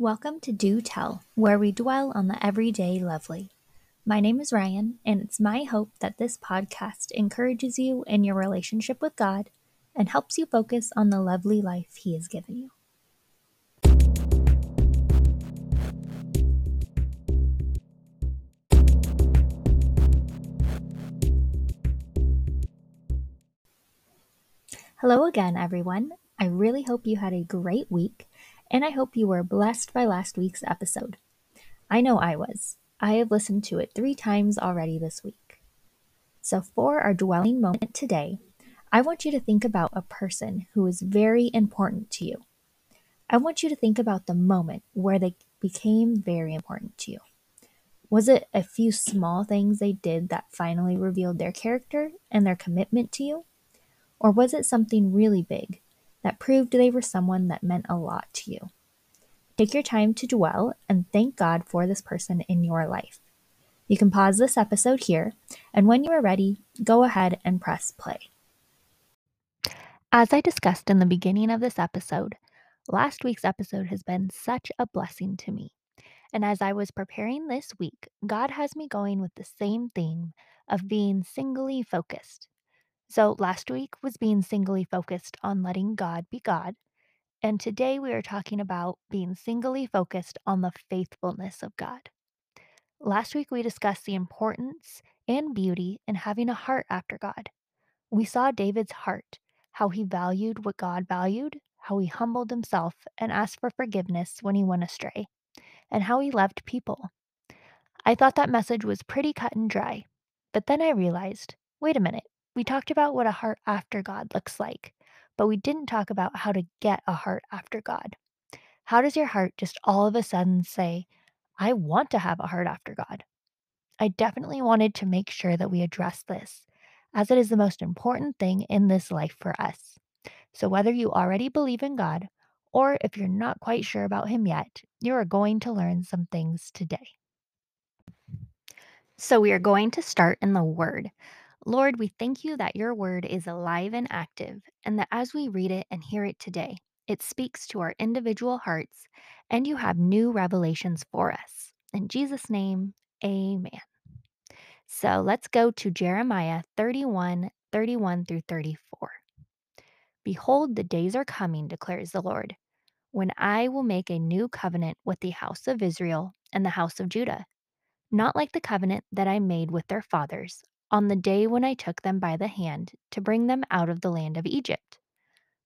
Welcome to Do Tell, where we dwell on the everyday lovely. My name is Ryan, and it's my hope that this podcast encourages you in your relationship with God and helps you focus on the lovely life He has given you. Hello again, everyone. I really hope you had a great week and I hope you were blessed by last week's episode. I know I was. I have listened to it three times already this week. So, for our dwelling moment today, I want you to think about a person who is very important to you. I want you to think about the moment where they became very important to you. Was it a few small things they did that finally revealed their character and their commitment to you? Or was it something really big that proved they were someone that meant a lot to you. Take your time to dwell and thank God for this person in your life. You can pause this episode here, and when you are ready, go ahead and press play. As I discussed in the beginning of this episode, last week's episode has been such a blessing to me. And as I was preparing this week, God has me going with the same theme of being singly focused. So last week was being singly focused on letting God be God. And today we are talking about being singly focused on the faithfulness of God. Last week we discussed the importance and beauty in having a heart after God. We saw David's heart, how he valued what God valued, how he humbled himself and asked for forgiveness when he went astray, and how he loved people. I thought that message was pretty cut and dry, but then I realized wait a minute, we talked about what a heart after God looks like, but we didn't talk about how to get a heart after God. How does your heart just all of a sudden say, I want to have a heart after God? I definitely wanted to make sure that we address this, as it is the most important thing in this life for us. So, whether you already believe in God or if you're not quite sure about Him yet, you are going to learn some things today. So, we are going to start in the Word. Lord, we thank you that your word is alive and active, and that as we read it and hear it today, it speaks to our individual hearts, and you have new revelations for us. In Jesus' name, amen. So let's go to Jeremiah 31 31 through 34. Behold, the days are coming, declares the Lord, when I will make a new covenant with the house of Israel and the house of Judah, not like the covenant that I made with their fathers on the day when I took them by the hand to bring them out of the land of Egypt.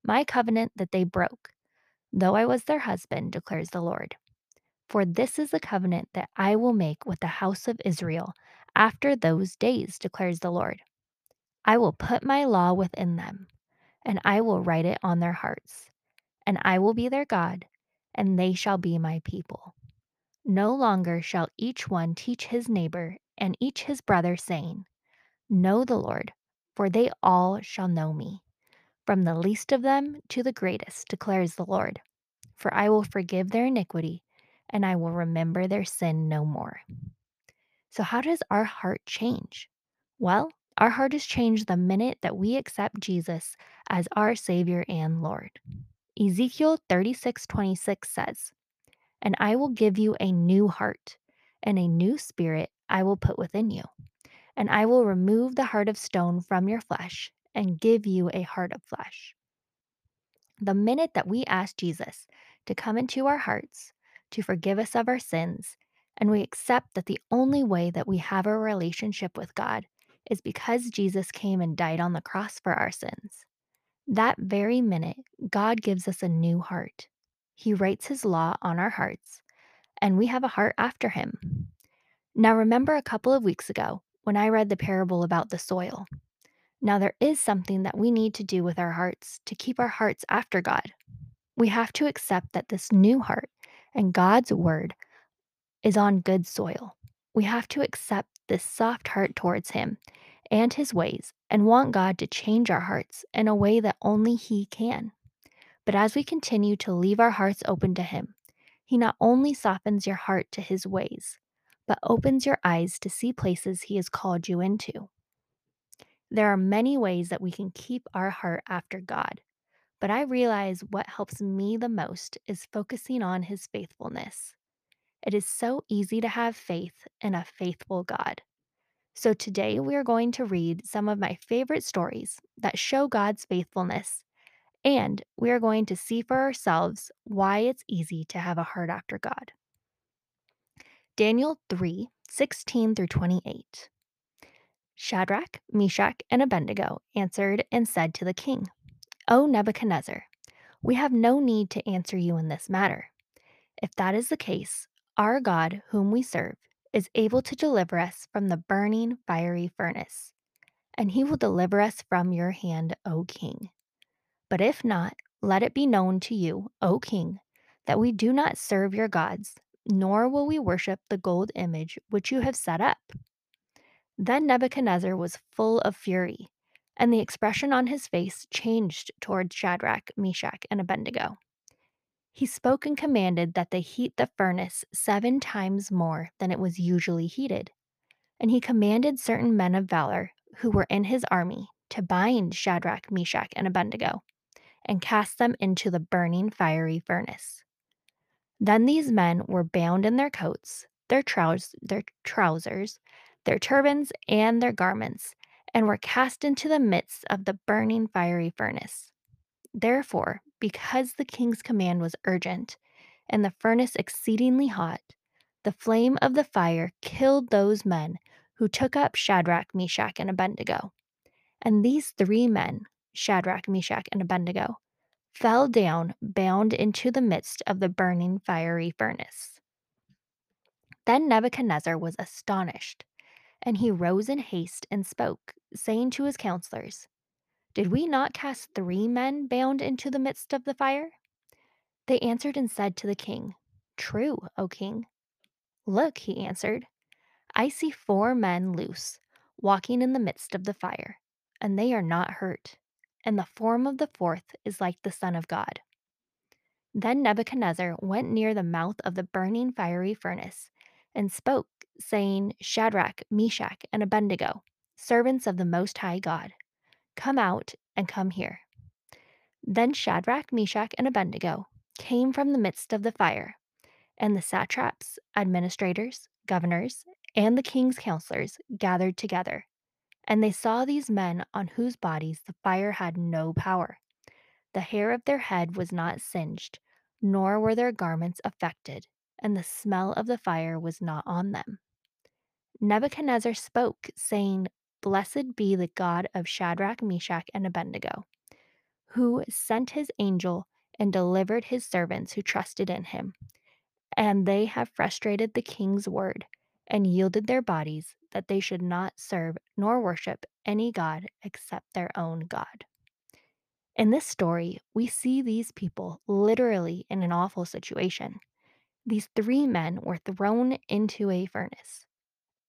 My covenant that they broke, though I was their husband, declares the Lord. For this is the covenant that I will make with the house of Israel after those days, declares the Lord. I will put my law within them, and I will write it on their hearts, and I will be their God, and they shall be my people. No longer shall each one teach his neighbor and each his brother, saying, Know the Lord, for they all shall know me, from the least of them to the greatest, declares the Lord. For I will forgive their iniquity, and I will remember their sin no more. So, how does our heart change? Well, our heart is changed the minute that we accept Jesus as our Savior and Lord. Ezekiel 36 26 says, And I will give you a new heart, and a new spirit I will put within you and I will remove the heart of stone from your flesh and give you a heart of flesh. The minute that we ask Jesus to come into our hearts, to forgive us of our sins, and we accept that the only way that we have a relationship with God is because Jesus came and died on the cross for our sins. That very minute, God gives us a new heart. He writes His law on our hearts, and we have a heart after Him. Now, remember a couple of weeks ago when I read the parable about the soil. Now, there is something that we need to do with our hearts to keep our hearts after God. We have to accept that this new heart and God's word is on good soil. We have to accept this soft heart towards Him and His ways and want God to change our hearts in a way that only He can. But as we continue to leave our hearts open to Him, He not only softens your heart to His ways, but opens your eyes to see places He has called you into. There are many ways that we can keep our heart after God, but I realize what helps me the most is focusing on his faithfulness. It is so easy to have faith in a faithful God. So today we are going to read some of my favorite stories that show God's faithfulness, and we are going to see for ourselves why it's easy to have a heart after God. Daniel 3 16 through 28. Shadrach, Meshach, and Abednego answered and said to the king, O Nebuchadnezzar, we have no need to answer you in this matter. If that is the case, our God, whom we serve, is able to deliver us from the burning fiery furnace, and he will deliver us from your hand, O king. But if not, let it be known to you, O king, that we do not serve your gods, nor will we worship the gold image which you have set up. Then Nebuchadnezzar was full of fury, and the expression on his face changed toward Shadrach, Meshach, and Abednego. He spoke and commanded that they heat the furnace seven times more than it was usually heated. And he commanded certain men of valor who were in his army to bind Shadrach, Meshach, and Abednego and cast them into the burning fiery furnace. Then these men were bound in their coats, their, trous- their trousers, their turbans, and their garments, and were cast into the midst of the burning fiery furnace. Therefore, because the king's command was urgent, and the furnace exceedingly hot, the flame of the fire killed those men who took up Shadrach, Meshach, and Abednego. And these three men, Shadrach, Meshach, and Abednego, fell down bound into the midst of the burning fiery furnace. Then Nebuchadnezzar was astonished, and he rose in haste and spoke, saying to his counselors, Did we not cast three men bound into the midst of the fire? They answered and said to the king, True, O king. Look, he answered, I see four men loose, walking in the midst of the fire, and they are not hurt, and the form of the fourth is like the Son of God. Then Nebuchadnezzar went near the mouth of the burning fiery furnace and spoke, saying, Shadrach, Meshach, and Abednego, servants of the Most High God, come out and come here. Then Shadrach, Meshach, and Abednego came from the midst of the fire, and the satraps, administrators, governors, and the king's counselors gathered together. And they saw these men on whose bodies the fire had no power. The hair of their head was not singed, nor were their garments affected, and the smell of the fire was not on them. Nebuchadnezzar spoke, saying, Blessed be the God of Shadrach, Meshach, and Abednego, who sent his angel and delivered his servants who trusted in him. And they have frustrated the king's word and yielded their bodies that they should not serve nor worship any god except their own God. In this story, we see these people literally in an awful situation. These three men were thrown into a furnace.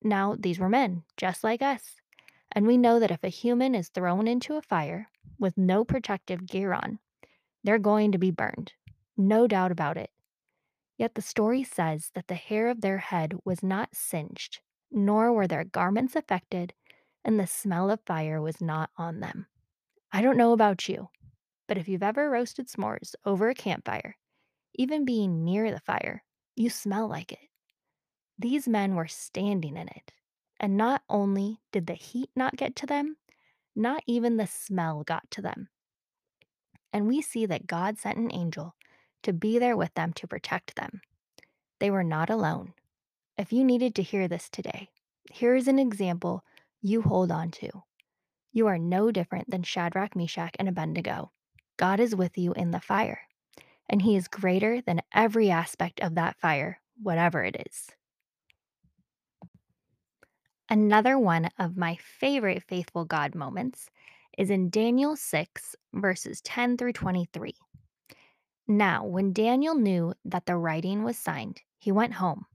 Now, these were men, just like us. And we know that if a human is thrown into a fire with no protective gear on, they're going to be burned. No doubt about it. Yet the story says that the hair of their head was not singed, nor were their garments affected, and the smell of fire was not on them. I don't know about you, but if you've ever roasted s'mores over a campfire, even being near the fire, you smell like it. These men were standing in it, and not only did the heat not get to them, not even the smell got to them. And we see that God sent an angel to be there with them to protect them. They were not alone. If you needed to hear this today, here is an example you hold on to. You are no different than Shadrach, Meshach, and Abednego. God is with you in the fire, and He is greater than every aspect of that fire, whatever it is. Another one of my favorite faithful God moments is in Daniel 6, verses 10 through 23. Now, when Daniel knew that the writing was signed, he went home,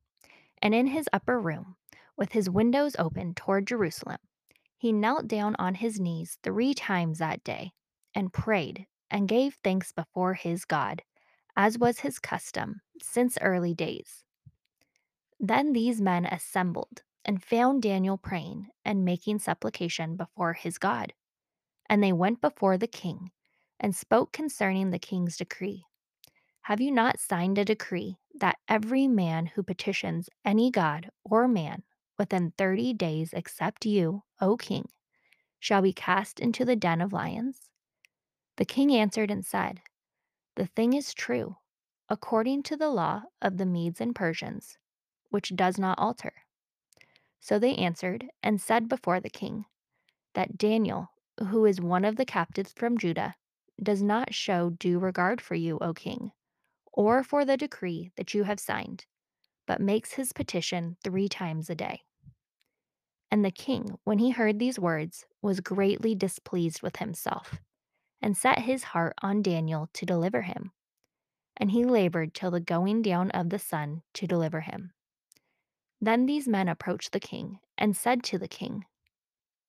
and in his upper room, with his windows open toward Jerusalem, he knelt down on his knees three times that day and prayed and gave thanks before his God, as was his custom since early days. Then these men assembled and found Daniel praying and making supplication before his God. And they went before the king and spoke concerning the king's decree. Have you not signed a decree that every man who petitions any god or man within 30 days except you, O king, shall be cast into the den of lions? The king answered and said, The thing is true, according to the law of the Medes and Persians, which does not alter. So they answered and said before the king, That Daniel, who is one of the captives from Judah, does not show due regard for you, O king, or for the decree that you have signed, but makes his petition three times a day. And the king, when he heard these words, was greatly displeased with himself, and set his heart on Daniel to deliver him. And he labored till the going down of the sun to deliver him. Then these men approached the king, and said to the king,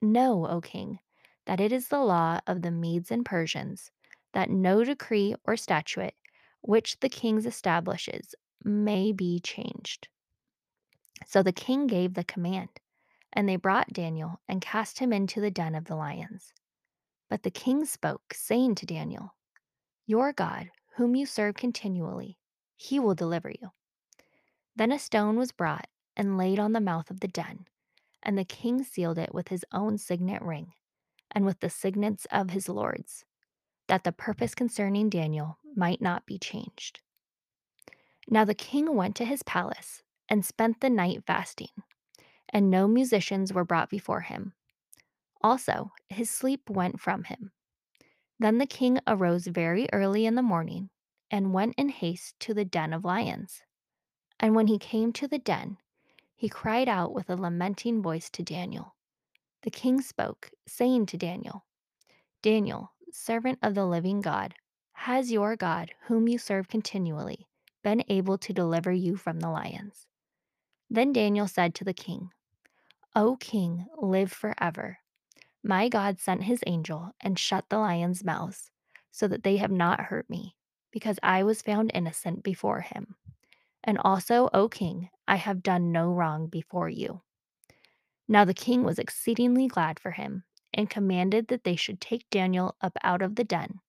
Know, O king, that it is the law of the Medes and Persians that no decree or statute which the king establishes may be changed. So the king gave the command, and they brought Daniel and cast him into the den of the lions. But the king spoke, saying to Daniel, Your God, whom you serve continually, he will deliver you. Then a stone was brought and laid on the mouth of the den, and the king sealed it with his own signet ring and with the signets of his lords, that the purpose concerning Daniel might not be changed. Now the king went to his palace and spent the night fasting, and no musicians were brought before him. Also, his sleep went from him. Then the king arose very early in the morning and went in haste to the den of lions. And when he came to the den, he cried out with a lamenting voice to Daniel. The king spoke, saying to Daniel, Daniel, servant of the living God, has your God, whom you serve continually, been able to deliver you from the lions? Then Daniel said to the king, O king, live forever. My God sent his angel and shut the lions' mouths, so that they have not hurt me, because I was found innocent before him. And also, O king, I have done no wrong before you. Now the king was exceedingly glad for him, and commanded that they should take Daniel up out of the den.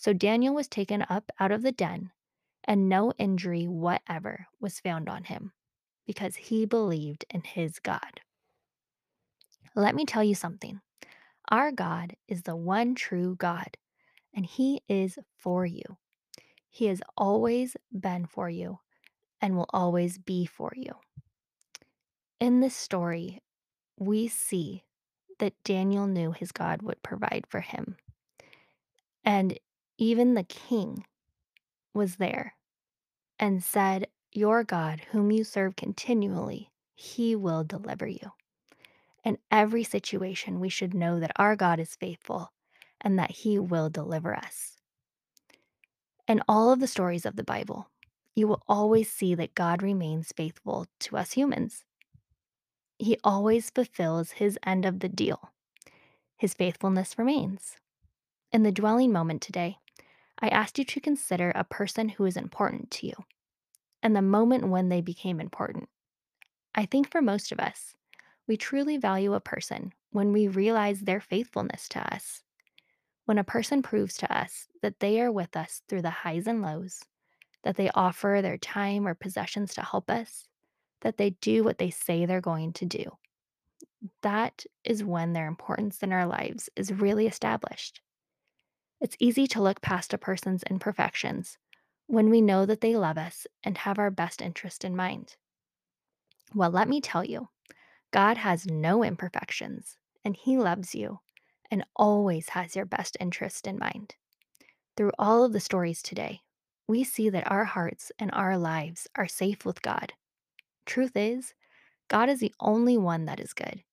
So Daniel was taken up out of the den, and no injury whatever was found on him, because he believed in his God. Let me tell you something. Our God is the one true God, and He is for you. He has always been for you and will always be for you. In this story, we see that Daniel knew his God would provide for him. And even the king was there and said, Your God, whom you serve continually, he will deliver you. In every situation, we should know that our God is faithful and that he will deliver us. In all of the stories of the Bible, you will always see that God remains faithful to us humans. He always fulfills his end of the deal. His faithfulness remains. In the dwelling moment today, I asked you to consider a person who is important to you and the moment when they became important. I think for most of us, we truly value a person when we realize their faithfulness to us. When a person proves to us that they are with us through the highs and lows, that they offer their time or possessions to help us, that they do what they say they're going to do. That is when their importance in our lives is really established. It's easy to look past a person's imperfections when we know that they love us and have our best interest in mind. Well, let me tell you, God has no imperfections, and He loves you and always has your best interest in mind. Through all of the stories today, we see that our hearts and our lives are safe with God. Truth is, God is the only one that is good.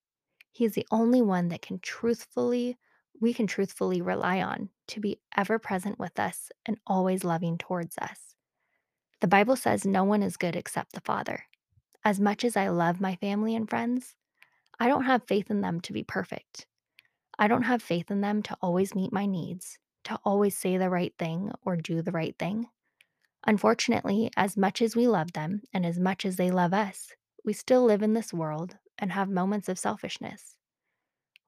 He is the only one that can truthfully, we can truthfully rely on to be ever present with us and always loving towards us. The Bible says no one is good except the Father. As much as I love my family and friends, I don't have faith in them to be perfect. I don't have faith in them to always meet my needs, to always say the right thing or do the right thing. Unfortunately, as much as we love them and as much as they love us, we still live in this world and have moments of selfishness.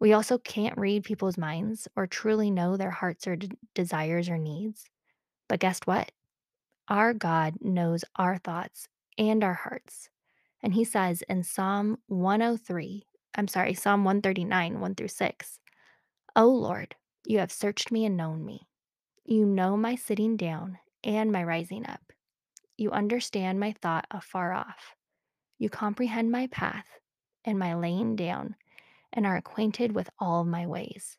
We also can't read people's minds or truly know their hearts or d- desires or needs. But guess what? Our God knows our thoughts and our hearts. And he says in Psalm 103, I'm sorry, Psalm 139, 1 through 6, O Lord, you have searched me and known me. You know my sitting down and my rising up. You understand my thought afar off. You comprehend my path and my laying down and are acquainted with all my ways.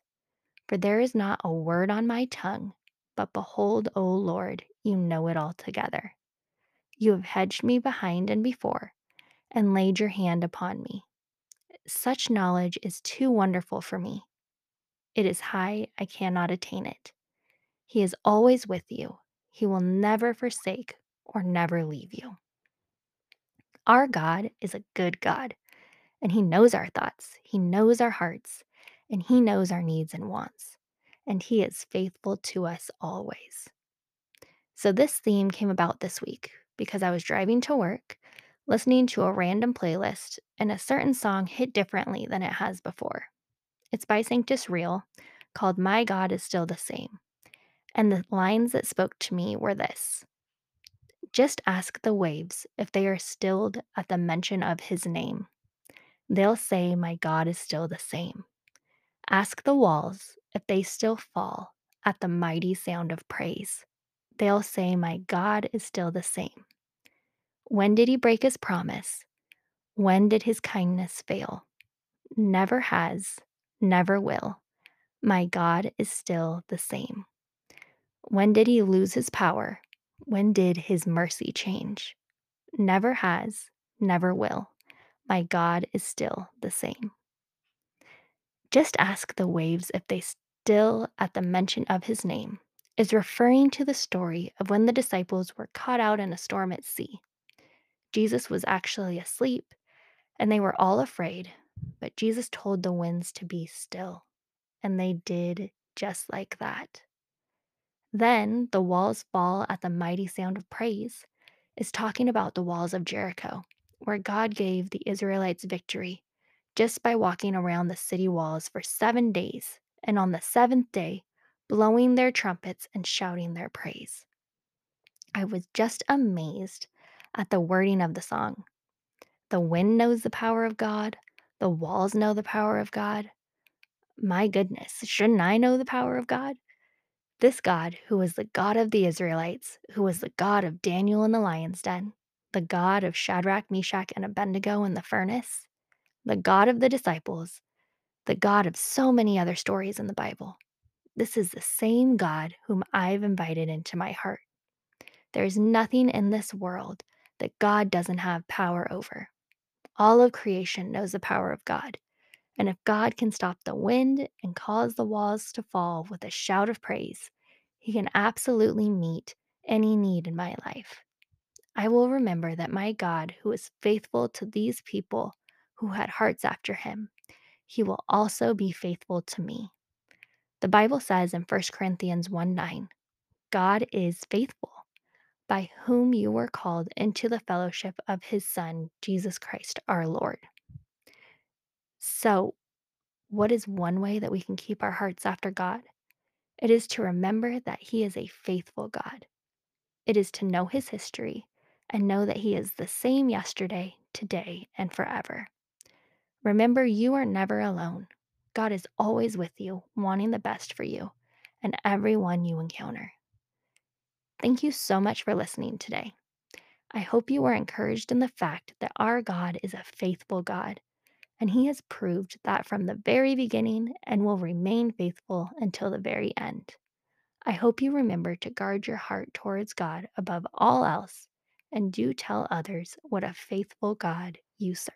For there is not a word on my tongue, but behold, O Lord, you know it altogether. You have hedged me behind and before, and laid your hand upon me. Such knowledge is too wonderful for me. It is high, I cannot attain it. He is always with you. He will never forsake or never leave you. Our God is a good God, and He knows our thoughts, He knows our hearts, and He knows our needs and wants. And He is faithful to us always. So, this theme came about this week because I was driving to work, listening to a random playlist, and a certain song hit differently than it has before. It's by Sanctus Real called My God is Still the Same. And the lines that spoke to me were this Just ask the waves if they are stilled at the mention of his name. They'll say, My God is still the same. Ask the walls if they still fall at the mighty sound of praise. They'll say, My God is still the same. When did he break his promise? When did his kindness fail? Never has, never will. My God is still the same. When did he lose his power? When did his mercy change? Never has, never will. My God is still the same. Just ask the waves if they still at the mention of his name is referring to the story of when the disciples were caught out in a storm at sea. Jesus was actually asleep and they were all afraid, but Jesus told the winds to be still, and they did just like that. Then the walls fall at the mighty sound of praise is talking about the walls of Jericho, where God gave the Israelites victory just by walking around the city walls for seven days, and on the seventh day, blowing their trumpets and shouting their praise. I was just amazed at the wording of the song. The wind knows the power of God, the walls know the power of God. My goodness, shouldn't I know the power of God? This God, who was the God of the Israelites, who was the God of Daniel in the lion's den, the God of Shadrach, Meshach, and Abednego in the furnace, the God of the disciples, the God of so many other stories in the Bible. This is the same God whom I've invited into my heart. There is nothing in this world that God doesn't have power over. All of creation knows the power of God. And if God can stop the wind and cause the walls to fall with a shout of praise, He can absolutely meet any need in my life. I will remember that my God, who is faithful to these people who had hearts after Him, He will also be faithful to me. The Bible says in 1 Corinthians 1 9, God is faithful, by whom you were called into the fellowship of His Son, Jesus Christ our Lord. So, what is one way that we can keep our hearts after God? It is to remember that He is a faithful God. It is to know His history and know that He is the same yesterday, today, and forever. Remember, you are never alone. God is always with you, wanting the best for you and everyone you encounter. Thank you so much for listening today. I hope you were encouraged in the fact that our God is a faithful God and he has proved that from the very beginning and will remain faithful until the very end. I hope you remember to guard your heart towards God above all else and do tell others what a faithful God you serve.